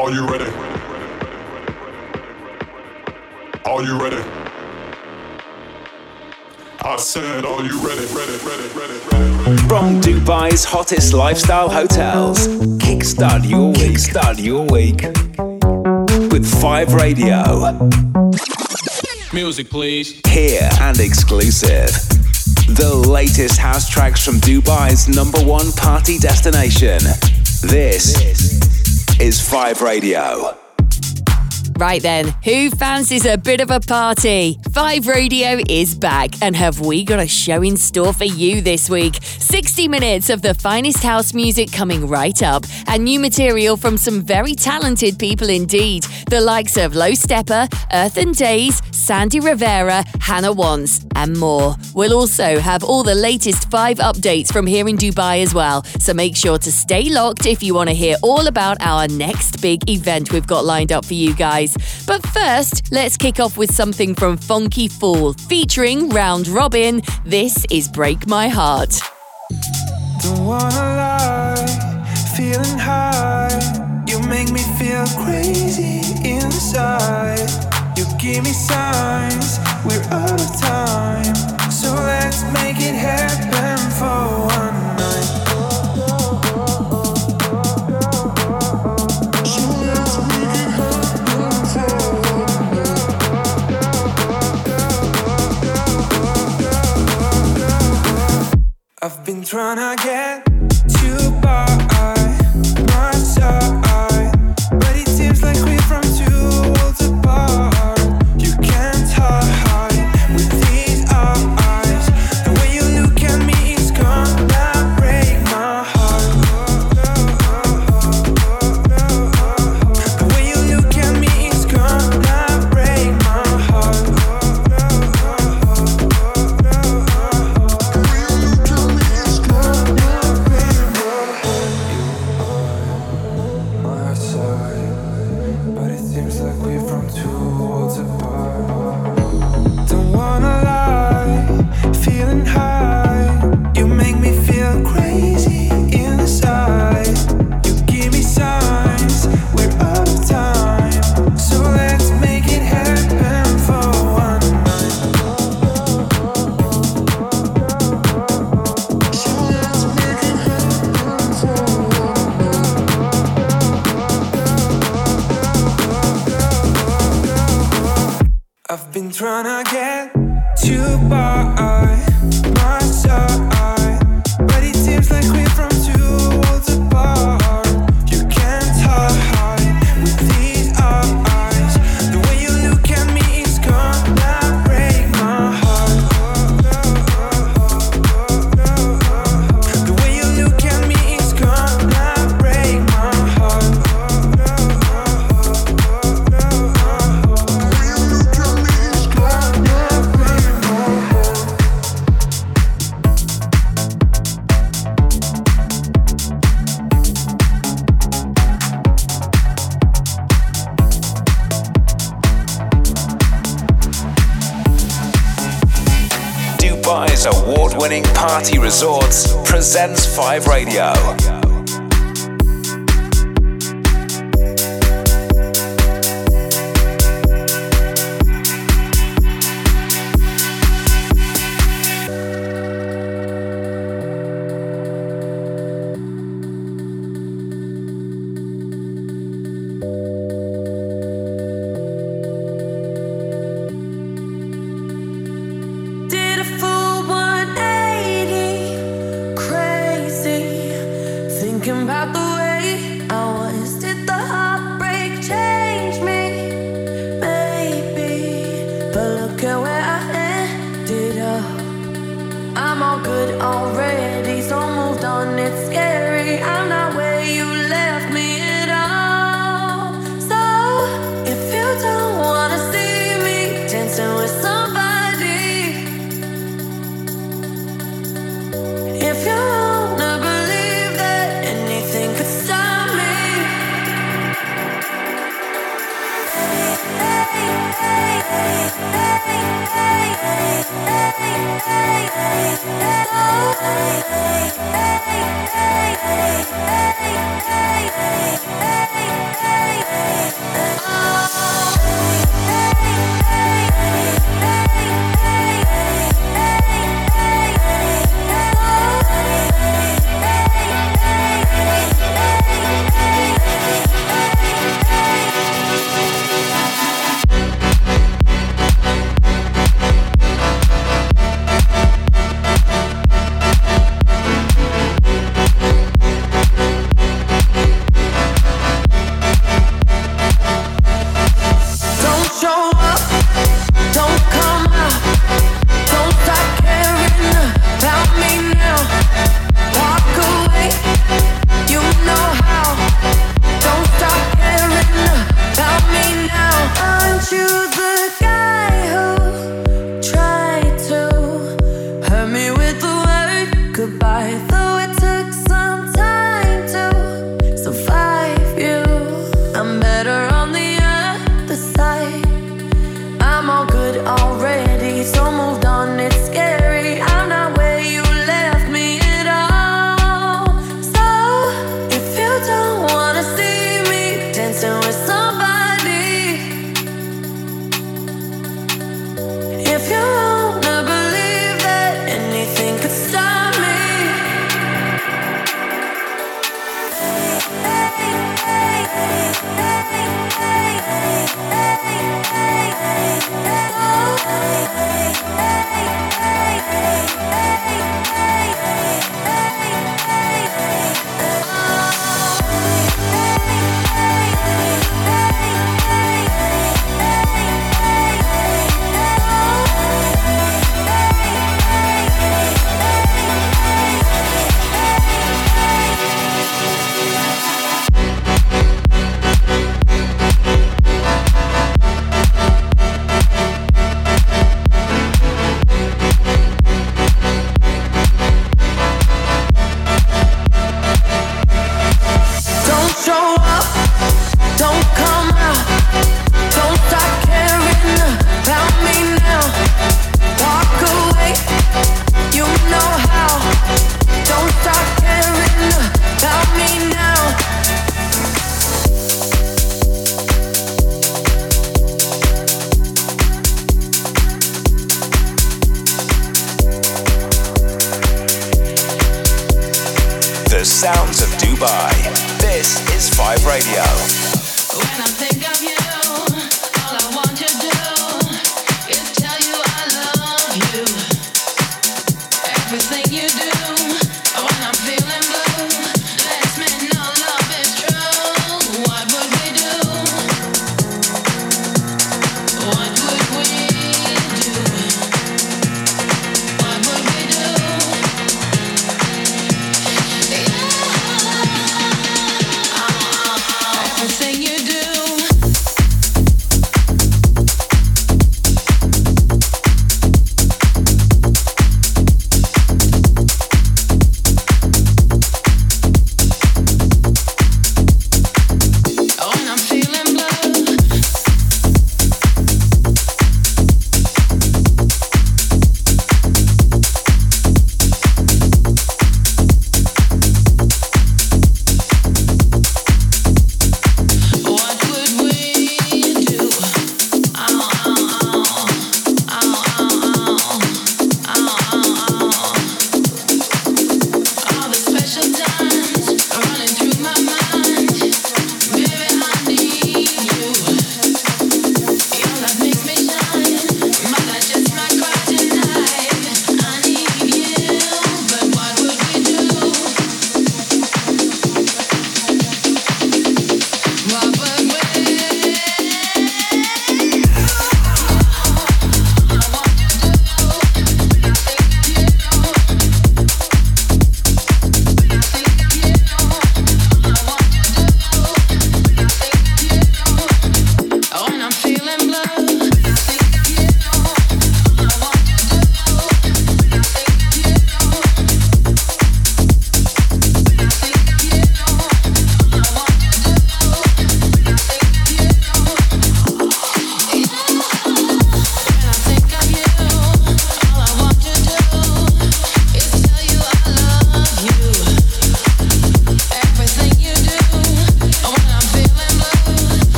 Are you ready? Are you ready? I said, are you ready, ready, ready, ready, ready? From Dubai's hottest lifestyle hotels, kickstart your week, start your week with 5 Radio. Music, please. Here and exclusive. The latest house tracks from Dubai's number one party destination. This is 5 Radio. Right then, who fancies a bit of a party? 5 Radio is back, and have we got a show in store for you this week? 60 minutes of the finest house music coming right up, and new material from some very talented people indeed. The likes of Low Steppa, Earth and Days, Sandy Rivera, Hannah Wants, and more. We'll also have all the latest 5 updates from here in Dubai as well, so make sure to stay locked if you want to hear all about our next big event we've got lined up for you guys. But first, let's kick off with something from Funky Fool featuring Round Robin. This is Break My Heart. Don't wanna lie, feeling high. You make me feel crazy inside. You give me signs, we're out of time. So let's make it happen for one I've been trying to get too by Radio.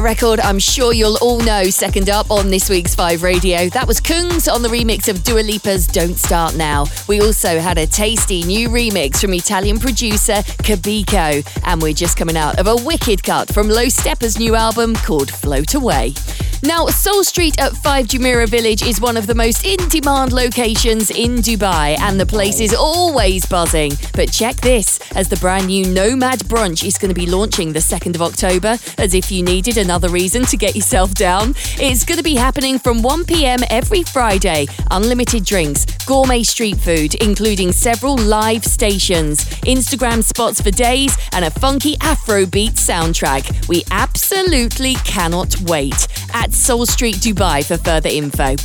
Record I'm sure you'll all know second up on this week's 5 Radio. That was Kungs on the remix of Dua Lipa's Don't Start Now. We also had a tasty new remix from Italian producer Kabiko, and we're just coming out of a wicked cut from Low Steppa's new album called Float Away. Now, Soul Street at 5 Jumeirah Village is one of the most in demand locations in Dubai, and the place is always buzzing. But check this as the brand new Nomad Brunch is going to be launching the 2nd of October, as if you needed another reason to get yourself down. It's going to be happening from 1 pm every Friday. Unlimited drinks, gourmet street food, including several live stations, Instagram spots for days, and a funky Afrobeat soundtrack. We absolutely cannot wait. At Soul Street Dubai for further info.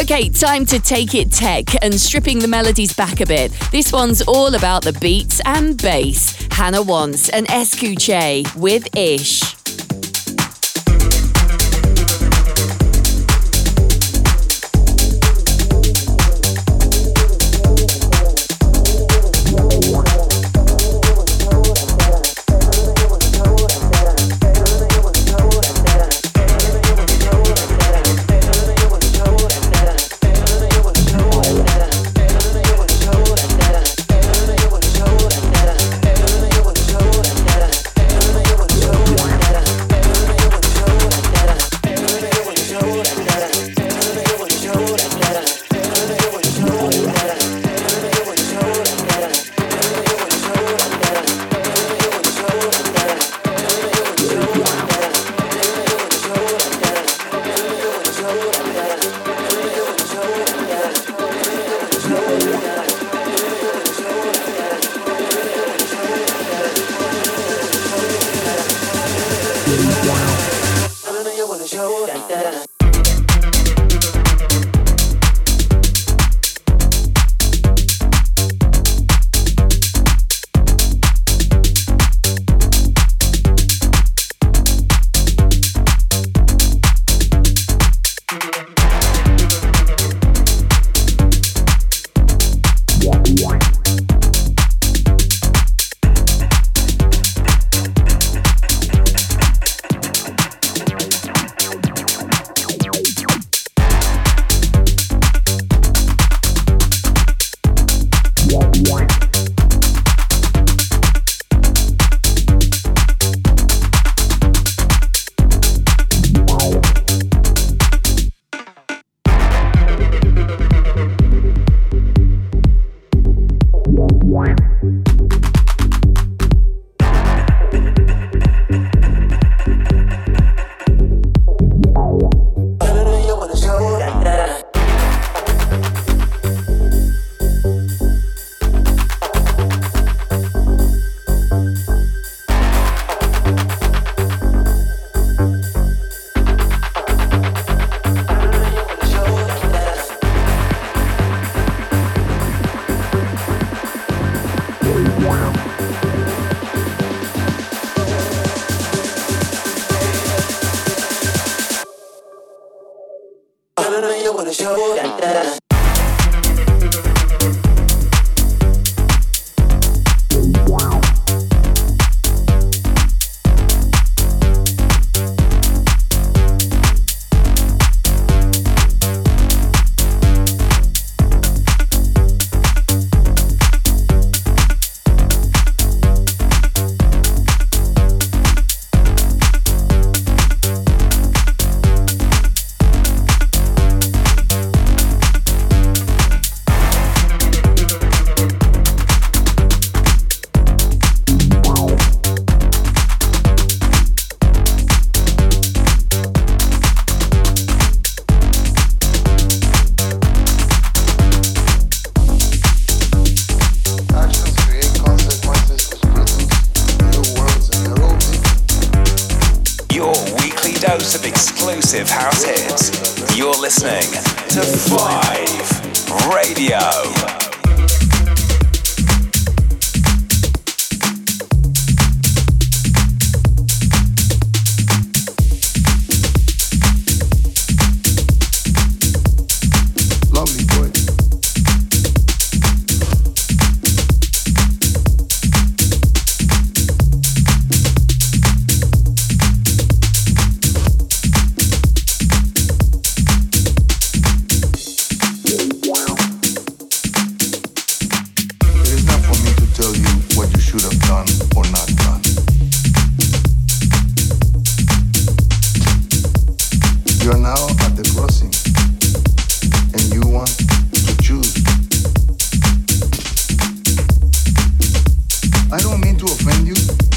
Okay, time to take it tech and stripping the melodies back a bit. This one's all about the beats and bass. Hannah Wants and Escuche with Ish. のいとこのやったら Praise Him.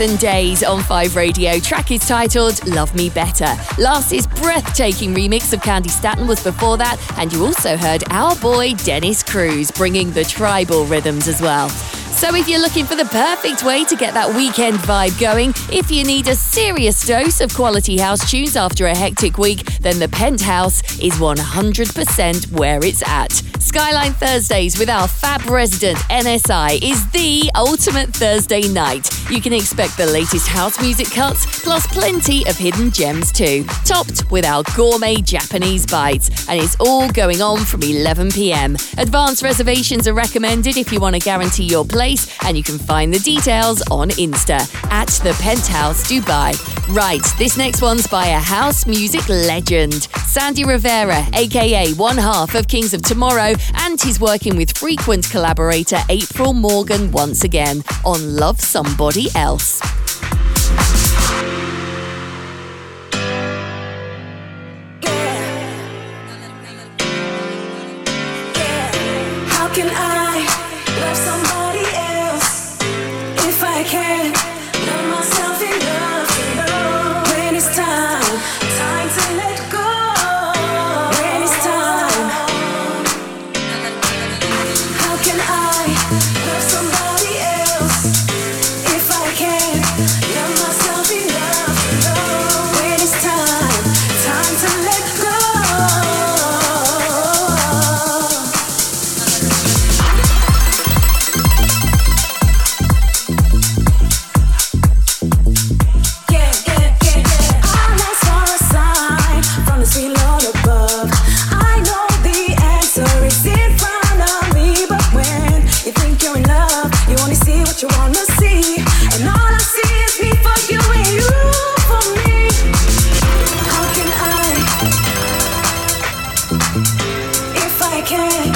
Days on 5 Radio. Track is titled Love Me Better. Last's breathtaking remix of Candi Staton was before that, and you also heard our boy Dennis Cruz bringing the tribal rhythms as well. So, if you're looking for the perfect way to get that weekend vibe going, if you need a serious dose of quality house tunes after a hectic week, then the Penthouse is 100% where it's at. Skyline Thursdays with our fab resident NSI is the ultimate Thursday night. You can expect the latest house music cuts, plus plenty of hidden gems too. Topped with our gourmet Japanese bites, and it's all going on from 11 pm. Advance reservations are recommended if you want to guarantee your place, and you can find the details on Insta at the Penthouse Dubai. Right, this next one's by a house music legend, Sandy Rivera, aka one half of Kings of Tomorrow, and he's working with frequent collaborator April Morgan once again on Love Somebody Else. If I can.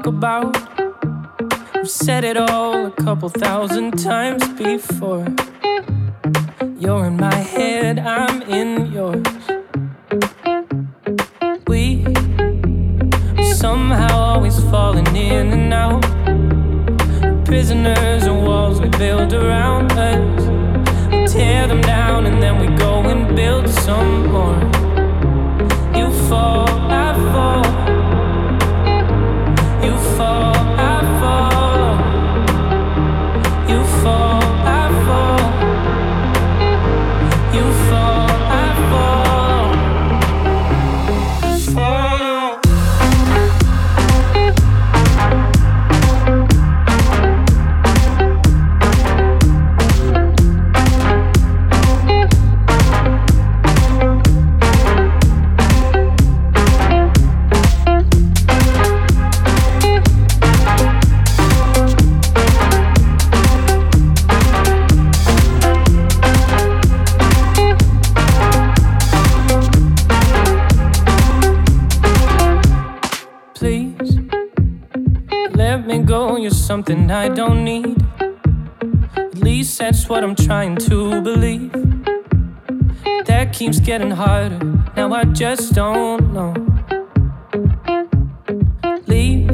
Talk about. We've said it all a couple thousand times before. Something I don't need. At least that's what I'm trying to believe. That keeps getting harder. Now I just don't know. Leave,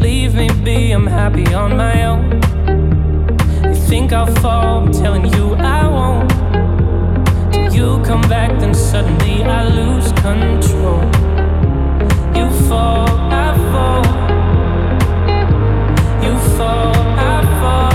leave me be. I'm happy on my own. You think I'll fall? I'm telling you I won't. Till you come back, then suddenly I lose control. You fall, I fall fall This is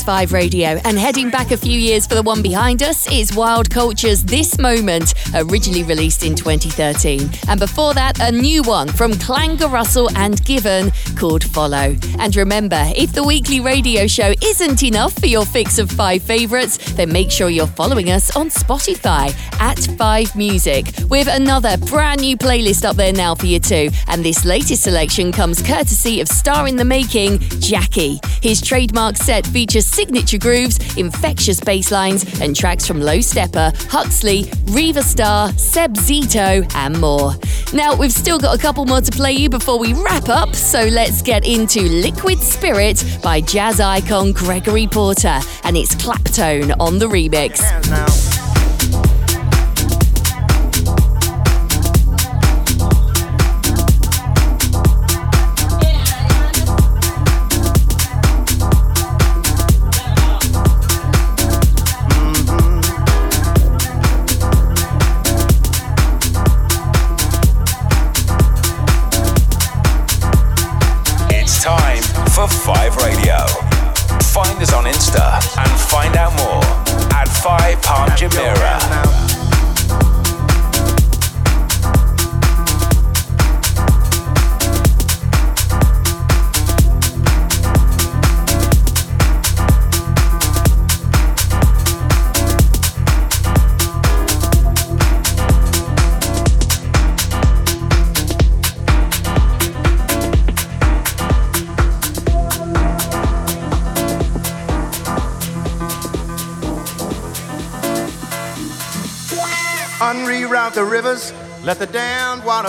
5 Radio, and heading back a few years for the one behind us is Wild Culture's This Moment, originally released in 2013. And before that, a new one from Klanga Russell and Given called Follow. And remember, if the weekly radio show isn't enough for your fix of five favourites, then make sure you're following us on Spotify at 5 Music with another brand new playlist up there now for you too. And this latest selection comes courtesy of Star in the Making, Jackie. His trademark set features signature grooves, infectious bass lines, and tracks from Low Steppa, Huxley, Riva Star, Seb Zito, and more. Now, we've still got a couple more to play you before we wrap up, so let's get into Liquid Spirit by jazz icon Gregory Porter, and it's Claptone on the remix.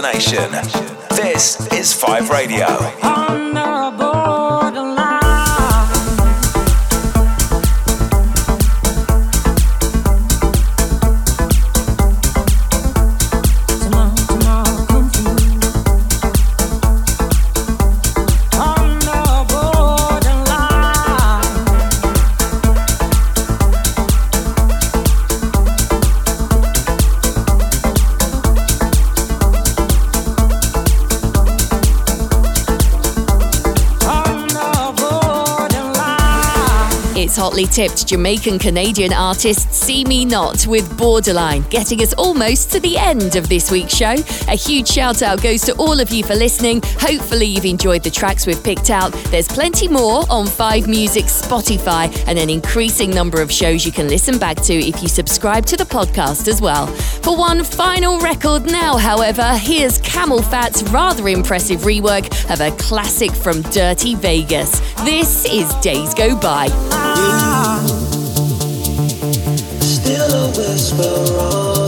Destination. This is 5 Radio. Hotly tipped Jamaican Canadian artist See Me Not with Borderline, getting us almost to the end of this week's show. A huge shout out goes to all of you for listening. Hopefully, you've enjoyed the tracks we've picked out. There's plenty more on 5 Music Spotify and an increasing number of shows you can listen back to if you subscribe to the podcast as well. For one final record now, however, here's CamelPhat's rather impressive rework of a classic from Dirty Vegas. This is Days Go By. Still a whisper on